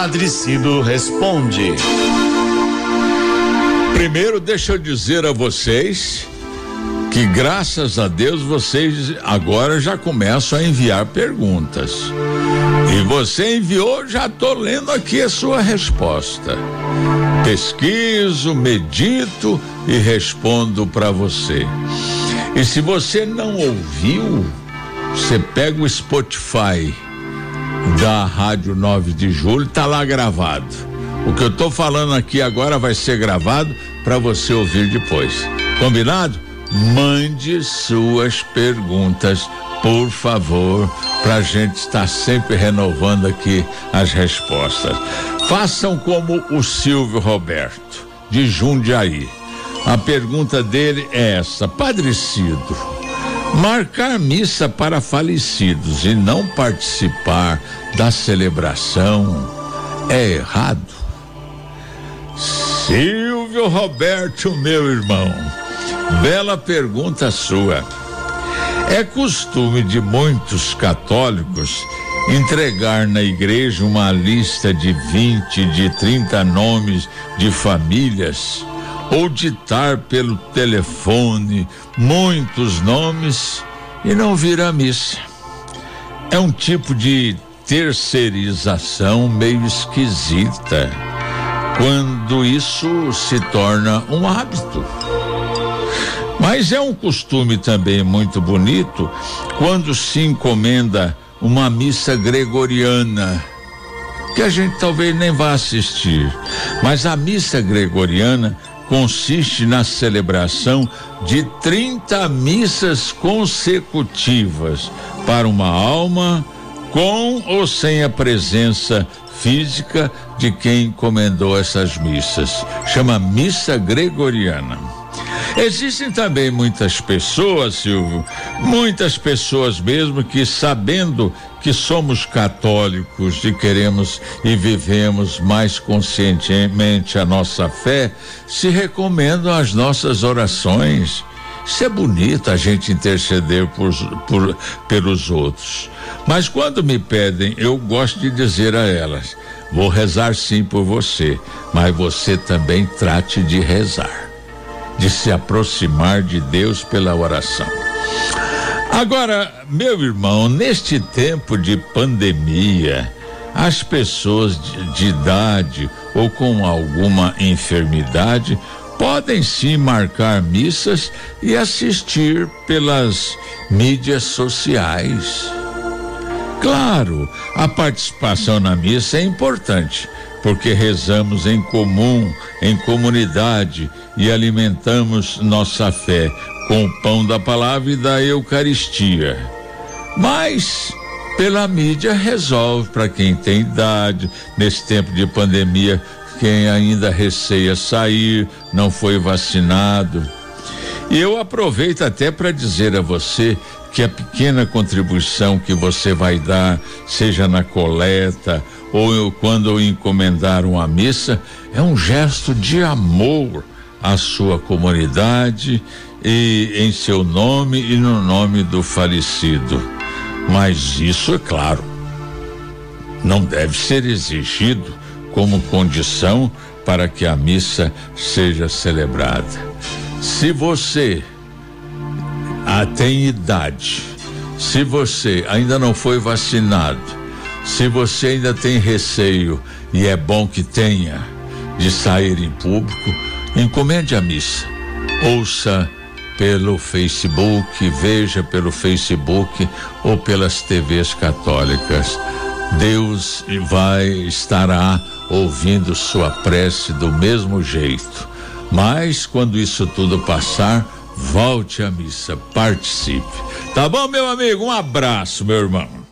Padre Cido responde. Primeiro, deixa eu dizer a vocês que graças a Deus vocês agora já começam a enviar perguntas. E você enviou, já estou lendo aqui a sua resposta. Pesquiso, medito e respondo para você. E se você não ouviu, você pega o Spotify da Rádio 9 de Julho, tá lá gravado. O que eu tô falando aqui agora vai ser gravado para você ouvir depois. Combinado? Mande suas perguntas, por favor, para a gente estar sempre renovando aqui as respostas. Façam como o Silvio Roberto, de Jundiaí. A pergunta dele é essa: Padre Cido, marcar missa para falecidos e não participar da celebração é errado? Silvio Roberto, meu irmão, bela pergunta sua. É costume de muitos católicos entregar na igreja uma lista de 20, de 30 nomes de famílias ou ditar pelo telefone muitos nomes e não vir à missa. É um tipo de terceirização meio esquisita quando isso se torna um hábito. Mas é um costume também muito bonito quando se encomenda uma missa gregoriana, que a gente talvez nem vá assistir, mas a missa gregoriana consiste na celebração de 30 missas consecutivas para uma alma com ou sem a presença física de quem encomendou essas missas. Chama missa gregoriana. Existem também muitas pessoas, Silvio, muitas pessoas mesmo que sabendo que somos católicos e queremos e vivemos mais conscientemente a nossa fé, se recomendam as nossas orações. Isso é bonito a gente interceder por, por, pelos outros. Mas quando me pedem, eu gosto de dizer a elas: vou rezar sim por você, mas você também trate de rezar, de se aproximar de Deus pela oração. Agora, meu irmão, neste tempo de pandemia, as pessoas de, de idade ou com alguma enfermidade podem sim marcar missas e assistir pelas mídias sociais. Claro, a participação na missa é importante, porque rezamos em comum, em comunidade e alimentamos nossa fé com o pão da palavra e da Eucaristia. Mas pela mídia resolve para quem tem idade, nesse tempo de pandemia, quem ainda receia sair, não foi vacinado. E eu aproveito até para dizer a você que a pequena contribuição que você vai dar, seja na coleta ou quando eu encomendar uma missa, é um gesto de amor à sua comunidade e em seu nome e no nome do falecido. Mas isso é claro, não deve ser exigido como condição para que a missa seja celebrada. Se você ah, tem idade, se você ainda não foi vacinado, se você ainda tem receio, e é bom que tenha, de sair em público, encomende a missa. Ouça pelo Facebook, veja pelo Facebook ou pelas TVs católicas. Deus vai estará ouvindo sua prece do mesmo jeito. Mas quando isso tudo passar, volte à missa, participe. Tá bom, meu amigo? Um abraço, meu irmão.